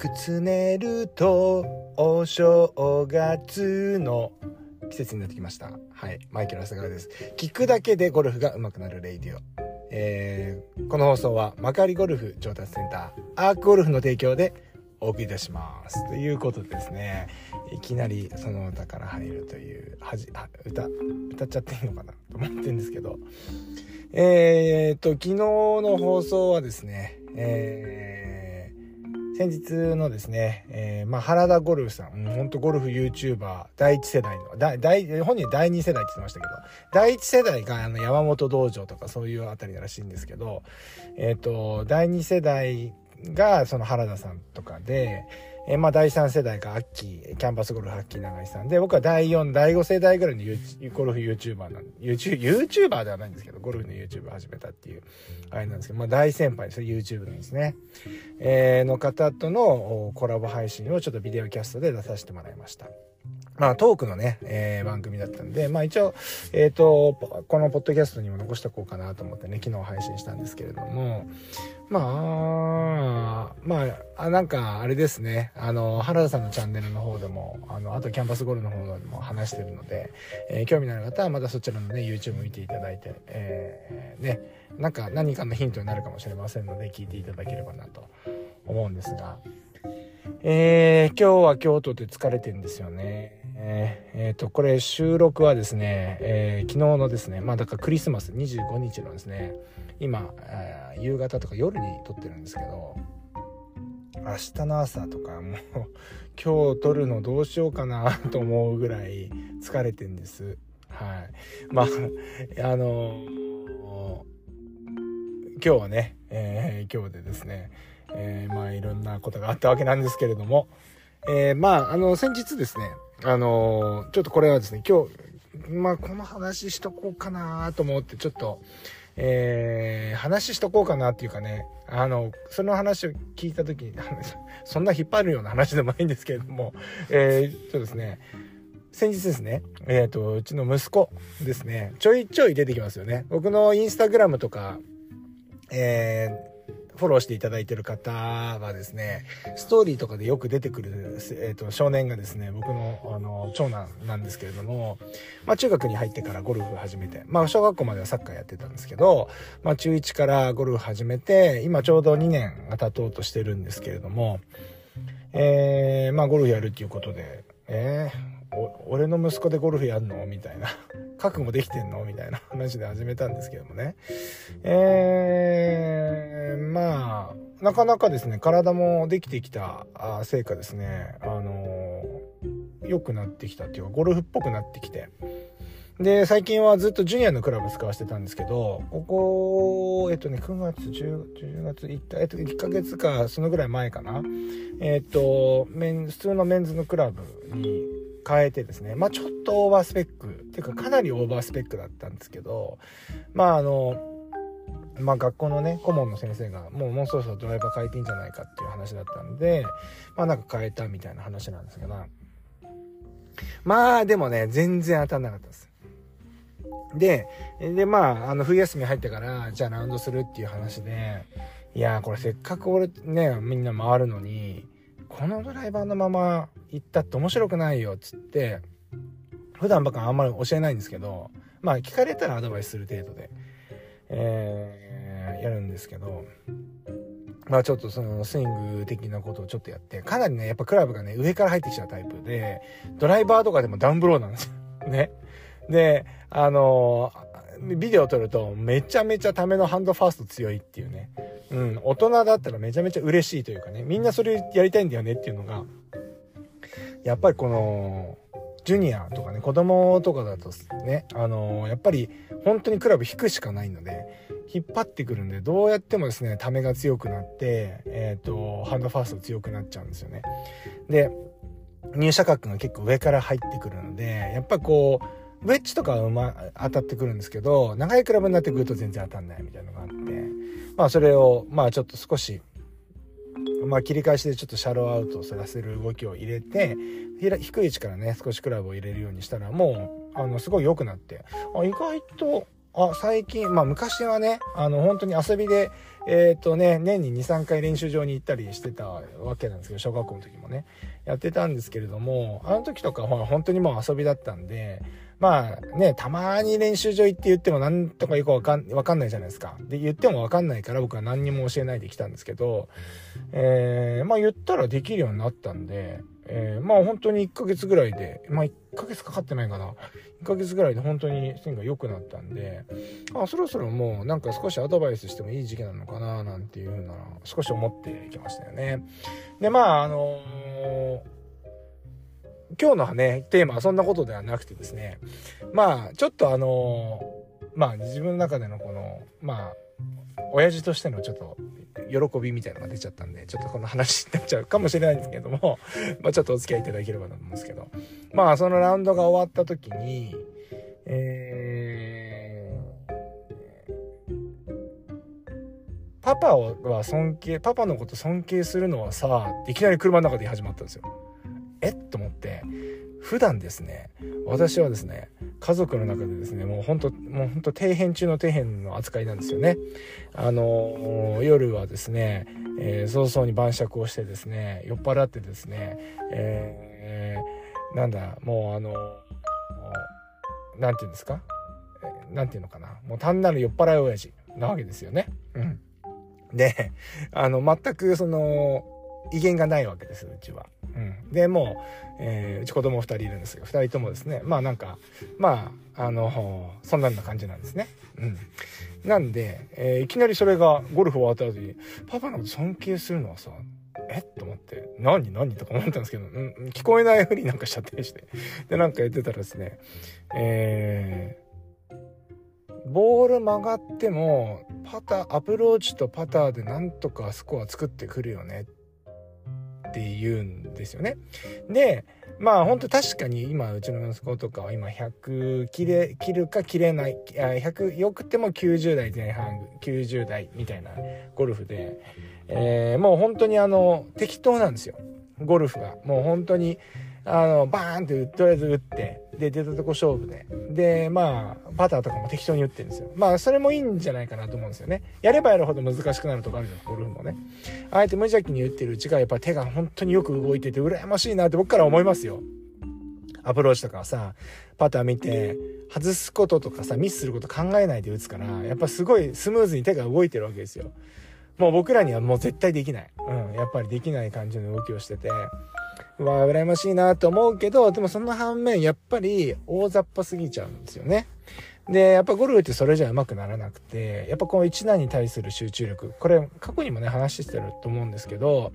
くつねるとお正月の季節になってきました。はい。マイケル朝川です。聞くだけでゴルフが上手くなるレイディオ。えー、この放送は幕張ゴルフ上達センターアークゴルフの提供でお送りいたします。ということでですね、いきなりその歌から入るという、はじ、あ歌、歌っちゃっていいのかなと思ってるんですけど、えー、っと、昨日の放送はですね、えー、先日のですね、えー、まあ、原田ゴルフさん、ほんゴルフ YouTuber、第一世代の、だ第本人第二世代って言ってましたけど、第一世代があの山本道場とかそういうあたりらしいんですけど、えっ、と、第二世代がその原田さんとかで、え、まあ第3世代がアッキー、キャンパスゴルフアッキー長井さんで、僕は第4、第5世代ぐらいのゴルフ YouTuber なん YouTube、YouTuber ではないんですけど、ゴルフの YouTube 始めたっていう、あれなんですけど、まあ大先輩です YouTube なんですね。えー、の方とのコラボ配信をちょっとビデオキャストで出させてもらいました。まあ、トークのね、えー、番組だったんで、まあ一応、えっ、ー、と、このポッドキャストにも残しておこうかなと思ってね、昨日配信したんですけれども、まあ、まあ、なんか、あれですね、あの、原田さんのチャンネルの方でも、あの、あとキャンパスゴルフの方でも話してるので、えー、興味のある方はまたそちらのね、YouTube 見ていただいて、えー、ね、なんか何かのヒントになるかもしれませんので、聞いていただければなと思うんですが、えー、今日は京都で疲れてんですよね。えー、と、これ収録はですね、えー、昨日のですね、まあだからクリスマス25日のですね、今、えー、夕方とか夜に撮ってるんですけど、明日の朝とかもう今日撮るのどうしようかなと思うぐらい疲れてんです。はい。まあ、あの、今日はね、えー、今日でですね、えー、まあいろんなことがあったわけなんですけれども、えー、まあ、あの、先日ですね、あのー、ちょっとこれはですね、今日、まあ、この話しとこうかなと思って、ちょっと、えー、話しとこうかなっていうかね、あの、その話を聞いた時に、そんな引っ張るような話でもないんですけれども、えー、そうですね、先日ですね、えっ、ー、と、うちの息子ですね、ちょいちょい出てきますよね。僕のインスタグラムとか、えー、フォローしていただいてる方はですね、ストーリーとかでよく出てくる、えーと、少年がですね、僕のあの長男なんですけれども、まあ、中学に入ってからゴルフ始めて、まあ、小学校まではサッカーやってたんですけど、まあ、中1からゴルフ始めて、今ちょうど2年が経とうとしてるんですけれども、えー、まあ、ゴルフやるっていうことで、えー、俺の息子でゴルフやんの？みたいな。覚悟できてんの？みたいな話で始めたんですけどもね。えー、まあ、なかなかですね、体もできてきた成果ですね、あのー、良くなってきたっていうか、ゴルフっぽくなってきて。で、最近はずっとジュニアのクラブ使わせてたんですけど、ここ、えっとね、9月、10, 10月、1, えっと、1ヶ月か、そのぐらい前かな。えっと、メン、普通のメンズのクラブに変えてですね、まあちょっとオーバースペック、ていうかかなりオーバースペックだったんですけど、まああの、まあ学校のね、顧問の先生が、もうもうそろそろドライバー変えていいんじゃないかっていう話だったんで、まあなんか変えたみたいな話なんですけど、まあでもね、全然当たんなかったです。で、で、まあ、あの、冬休み入ってから、じゃあラウンドするっていう話で、いやこれせっかく俺ね、みんな回るのに、このドライバーのまま行ったって面白くないよっつって普段ばっかあんまり教えないんですけどまあ聞かれたらアドバイスする程度で、えー、やるんですけどまあちょっとそのスイング的なことをちょっとやってかなりねやっぱクラブがね上から入ってきちゃうタイプでドライバーとかでもダウンブローなんですよ。ね。であのビデオ撮るとめちゃめちゃためのハンドファースト強いっていうね。うん、大人だったらめちゃめちゃ嬉しいというかね、みんなそれやりたいんだよねっていうのが、やっぱりこの、ジュニアとかね、子供とかだとね、あのー、やっぱり本当にクラブ引くしかないので、引っ張ってくるんで、どうやってもですね、ためが強くなって、えっ、ー、と、ハンドファースト強くなっちゃうんですよね。で、入射角が結構上から入ってくるので、やっぱこう、ウェッジとかはうま、当たってくるんですけど、長いクラブになってくると全然当たんないみたいなのがあって、まあそれを、まあちょっと少し、まあ切り返しでちょっとシャローアウトさせる動きを入れて、低い位置からね、少しクラブを入れるようにしたら、もう、あの、すごい良くなって、あ、意外と、あ、最近、まあ昔はね、あの、本当に遊びで、えっ、ー、とね、年に2、3回練習場に行ったりしてたわけなんですけど、小学校の時もね、やってたんですけれども、あの時とかは本当にもう遊びだったんで、まあね、たまに練習場行って言っても何とかよくわかんわかんないじゃないですか。で、言ってもわかんないから僕は何にも教えないで来たんですけど、えー、まあ言ったらできるようになったんで、えー、まあ本当に1ヶ月ぐらいで、まあ1ヶ月かかってないかな。1ヶ月ぐらいで本当に線が良くなったんで、あ、そろそろもうなんか少しアドバイスしてもいい時期なのかななんていうふうな少し思ってきましたよね。で、まああのー今日のね、テーマはそんなことではなくてですね、まあ、ちょっとあの、まあ、自分の中でのこの、まあ、親父としてのちょっと、喜びみたいなのが出ちゃったんで、ちょっとこの話になっちゃうかもしれないんですけども、まあ、ちょっとお付き合いいただければと思うんですけど、まあ、そのラウンドが終わった時に、えー、パパは尊敬、パパのこと尊敬するのはさ、いきなり車の中で始まったんですよ。え？っと思って。普段ですね私はですね家族の中でですねもうほんともうほんと底辺中の底辺の扱いなんですよね。あの夜はですね、えー、早々に晩酌をしてですね酔っ払ってですねえー、なんだもうあの何て言うんですか？何て言うのかな？もう単なる酔っ払い親父なわけですよね。うん。であの全くその威厳がないわけですうちは。うん、でもう、えー、うち子供2人いるんですけど2人ともですね。まあなんかまああのそんなような感じなんですね。うん、なんで、えー、いきなりそれがゴルフ終わった後にパパのこと尊敬するのはさえ？っと思って何？何？とか思ったんですけど、うん、聞こえないふりなんかしちゃったりして。でなんか言ってたらですねえー、ボール曲がってもパターアプローチとパターでなんとかスコア作ってくるよね。ってって言うんですよね。で、まあ本当確かに今うちの息子とかは今100切れ、切るか切れない、100、よくても90代前半、90代みたいなゴルフで、えー、もう本当にあの、適当なんですよ。ゴルフが。もう本当に、あの、バーンってとりあえず打って、で、出たとこ勝負で。で、まあ、パターとかも適当に打ってるんですよ。まあ、それもいいんじゃないかなと思うんですよね。やればやるほど難しくなるとかあるじゃん、ゴルフもね。あえて無邪気に打ってるうちが、やっぱ手が本当によく動いてて、羨ましいなって僕から思いますよ。アプローチとかさ、パター見て、外すこととかさ、ミスすること考えないで打つから、やっぱすごいスムーズに手が動いてるわけですよ。もう僕らにはもう絶対できない。うん、やっぱりできない感じの動きをしてて。わあ、羨ましいなと思うけど、でもその反面、やっぱり大雑把すぎちゃうんですよね。で、やっぱゴルフってそれじゃうまくならなくて、やっぱこの一打に対する集中力、これ過去にもね、話してると思うんですけど、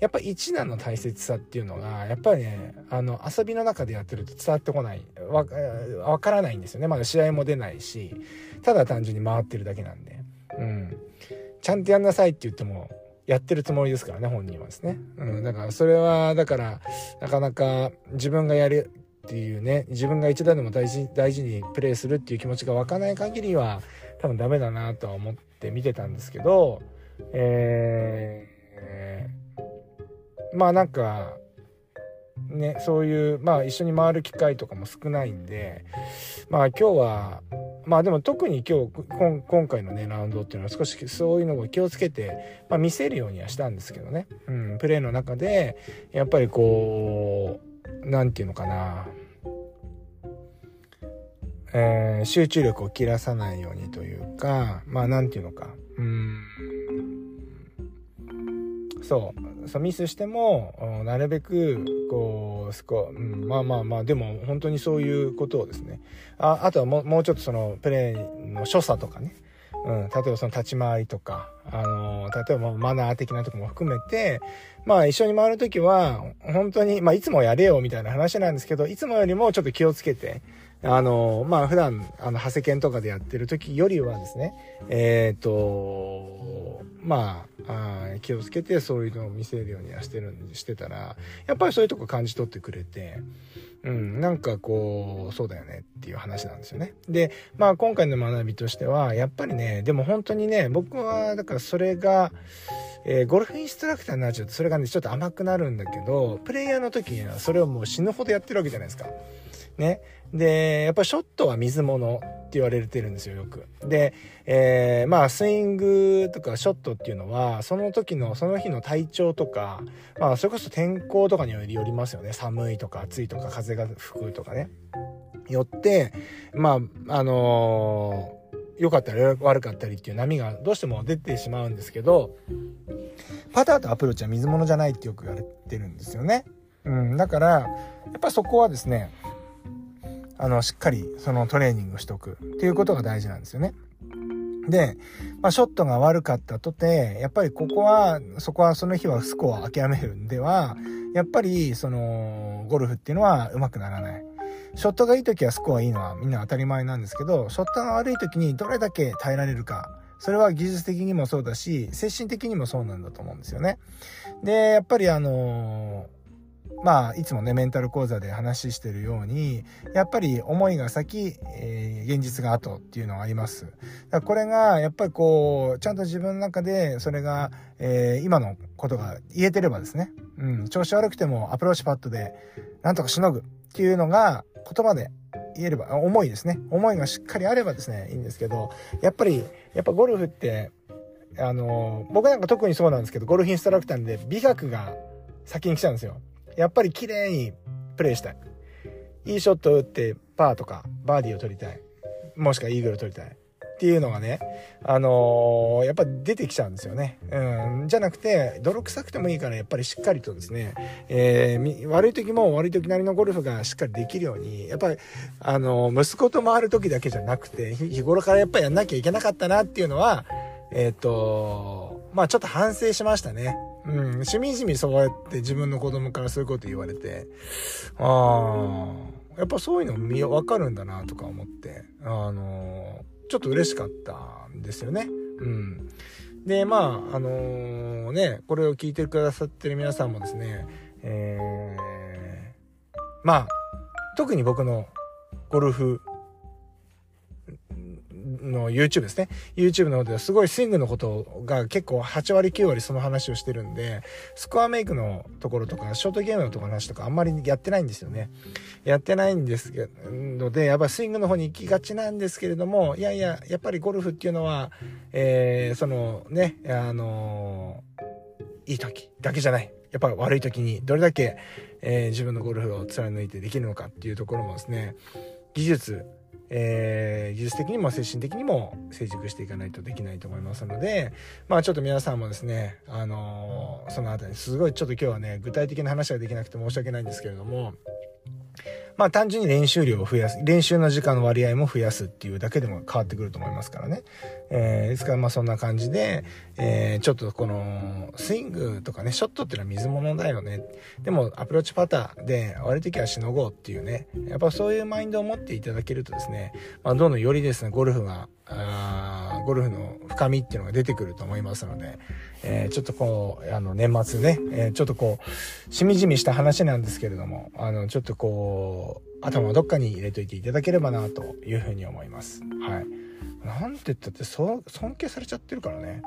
やっぱ一打の大切さっていうのが、やっぱりね、あの、遊びの中でやってると伝わってこない、わ、わからないんですよね。まだ試合も出ないし、ただ単純に回ってるだけなんで。うん。ちゃんとやんなさいって言っても、やってるつもりですからね本人はですね、うん、だからそれはだからなかなか自分がやるっていうね自分が一打でも大事大事にプレーするっていう気持ちが湧かない限りは多分ダメだなとは思って見てたんですけどえー、まあなんかねそういうまあ一緒に回る機会とかも少ないんでまあ今日はまあでも特に今日今回のねラウンドっていうのは少しそういうのを気をつけて、まあ、見せるようにはしたんですけどね、うん、プレーの中でやっぱりこう何て言うのかな、えー、集中力を切らさないようにというかまあ何て言うのか。うん。そう。そうミスしてもなるべくこうスコうん、まあまあまあでも本当にそういうことをですね。ああとはももうちょっとそのプレーの所作とかね、うん、例えばその立ち回りとか、あの、例えばマナー的なとこも含めてまあ一緒に回る時は本当に、まあ、いつもやれよみたいな話なんですけどいつもよりもちょっと気をつけてあの、まあ、普段、あの、長谷犬とかでやってる時よりはですね、えっ、ー、と、まああ、気をつけてそういうのを見せるようにはしてるんで、してたら、やっぱりそういうとこ感じ取ってくれて、うん、なんかこう、そうだよねっていう話なんですよね。で、まあ今回の学びとしては、やっぱりね、でも本当にね、僕は、だからそれが、えー、ゴルフインストラクターになっちゃうとそれがねちょっと甘くなるんだけどプレイヤーの時にはそれをもう死ぬほどやってるわけじゃないですか。ね。で、やっぱショットは水物って言われてるんですよ、よく。で、えー、まあ、スイングとかショットっていうのは、その時の、その日の体調とか、まあ、それこそ天候とかによりますよね。寒いとか暑いとか風が吹くとかね。よって、まあ、あのー、良かったり悪かったりっていう波がどうしても出てしまうんですけど、パターとアプローチは水物じゃないってよく言われてるんですよね。うん、だから、やっぱそこはですね、あの、しっかりそのトレーニングをしておくっていうことが大事なんですよね。で、まあ、ショットが悪かったとて、やっぱりここは、そこはその日はスコアを諦めるんでは、やっぱり、その、ゴルフっていうのは上手くならない。ショットがいい時はスコアいいのはみんな当たり前なんですけど、ショットが悪い時にどれだけ耐えられるか。それは技術的にもそうだし、精神的にもそうなんだと思うんですよね。で、やっぱりあのまあ、いつもね、メンタル講座で話してるように、やっぱり思いが先、えー、現実が後っていうのがあります。だからこれが、やっぱりこう、ちゃんと自分の中で、それが、えー、今のことが言えてればですね、うん、調子悪くてもアプローチパットで、なんとかしのぐっていうのが、言葉で言えれば、思いですね。思いがしっかりあればですね、いいんですけど、やっぱり、やっぱゴルフって、あの、僕なんか特にそうなんですけど、ゴルフインストラクターで美学が先に来ちゃうんですよ。やっぱり綺麗にプレイしたい。いいショットを打ってパーとかバーディーを取りたい。もしくはイーグルを取りたい。っていうのがね、あのー、やっぱ出てきちゃうんですよね。うん。じゃなくて、泥臭くてもいいから、やっぱりしっかりとですね、えー、悪い時も悪い時なりのゴルフがしっかりできるように、やっぱり、あのー、息子と回る時だけじゃなくて、日頃からやっぱりやんなきゃいけなかったなっていうのは、えっ、と、まあちょっと反省しましたね。うん、しみじみそうやって自分の子供からそういうこと言われて、ああ、やっぱそういうの見、わかるんだなとか思って、あの、ちょっと嬉しかったんですよね。うん。で、まあ、あのー、ね、これを聞いてくださってる皆さんもですね、えー、まあ、特に僕のゴルフの YouTube ですね。YouTube の方ではすごいスイングのことが結構8割9割その話をしてるんで、スコアメイクのところとか、ショートゲームのところの話とかあんまりやってないんですよね。やってないんですけど、で、やっぱスイングの方に行きがちなんですけれども、いやいや、やっぱりゴルフっていうのは、えー、そのね、あの、いい時だけじゃない。やっぱ悪い時にどれだけ、えー、自分のゴルフを貫いてできるのかっていうところもですね、技術、えー、技術的にも精神的にも成熟していかないとできないと思いますので、まあちょっと皆さんもですね、あのー、そのあたり、すごいちょっと今日はね、具体的な話ができなくて申し訳ないんですけれども、まあ単純に練習量を増やす、練習の時間の割合も増やすっていうだけでも変わってくると思いますからね。えー、ですからまあそんな感じで、えー、ちょっとこのスイングとかね、ショットっていうのは水物だよね。でもアプローチパターで悪い時はしのごうっていうね、やっぱそういうマインドを持っていただけるとですね、まあどんどんよりですね、ゴルフが、ゴルフの深みっていうのが出てくると思いますので、えー、ちょっとこう、あの、年末ね、えー、ちょっとこう、しみじみした話なんですけれども、あの、ちょっとこう、頭をどっかに入れといていただければな、というふうに思います。はい。なんて言ったって、そ、尊敬されちゃってるからね。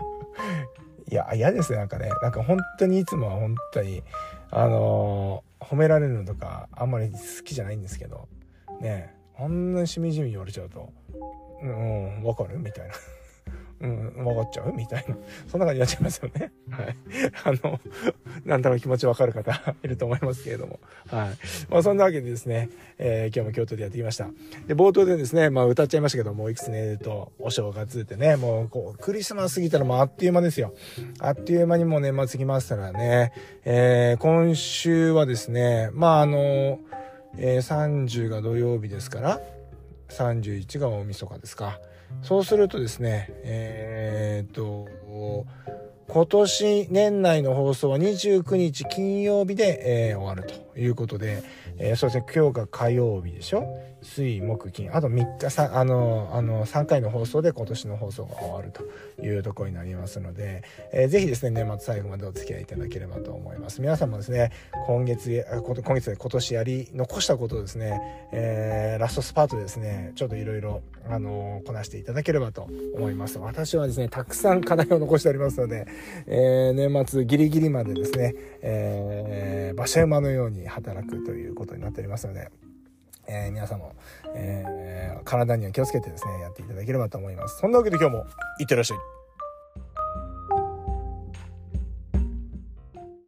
いや、嫌ですね、なんかね。なんか本当にいつもは本当に、あのー、褒められるのとか、あんまり好きじゃないんですけど、ね、あんなにしみじみ言われちゃうと、うん、わかる？みたいな。うん、分かっちゃう？みたいな。そんな感じになっちゃいますよね。はい。あの、なんだろう気持ちわかる方いると思いますけれども。はい。まあそんなわけでですね、えー、今日も京都でやってきました。で、冒頭でですね、まあ歌っちゃいましたけども、いくつ寝るとお正月ってね、もうこう、クリスマス過ぎたらもうあっという間ですよ。あっという間にもう年末来ましたらね、えー、今週はですね、まああの、えー、30が土曜日ですから、31が大晦日ですか。そうするとですね、えー、っと、今年年内の放送は29日金曜日で、えー、終わるということで、えー、そうですね、今日が火曜日でしょ？水、木、金。あと3日、さあの、あの、3回の放送で今年の放送が終わるというところになりますので、えー、ぜひですね、年末最後までお付き合いいただければと思います。皆さんもですね、今月、今月で今年やり残したことをですね、えー、ラストスパートですね、ちょっといろいろ、あのこなしていただければと思います。私はですね、たくさん課題を残しておりますので、えー、年末ギリギリまでですね、えー、馬車馬のようにに働くということになっておりますので、えー、皆さんも、えー、体には気をつけてですね、やっていただければと思います。そんなわけで今日も、いってらっしゃい。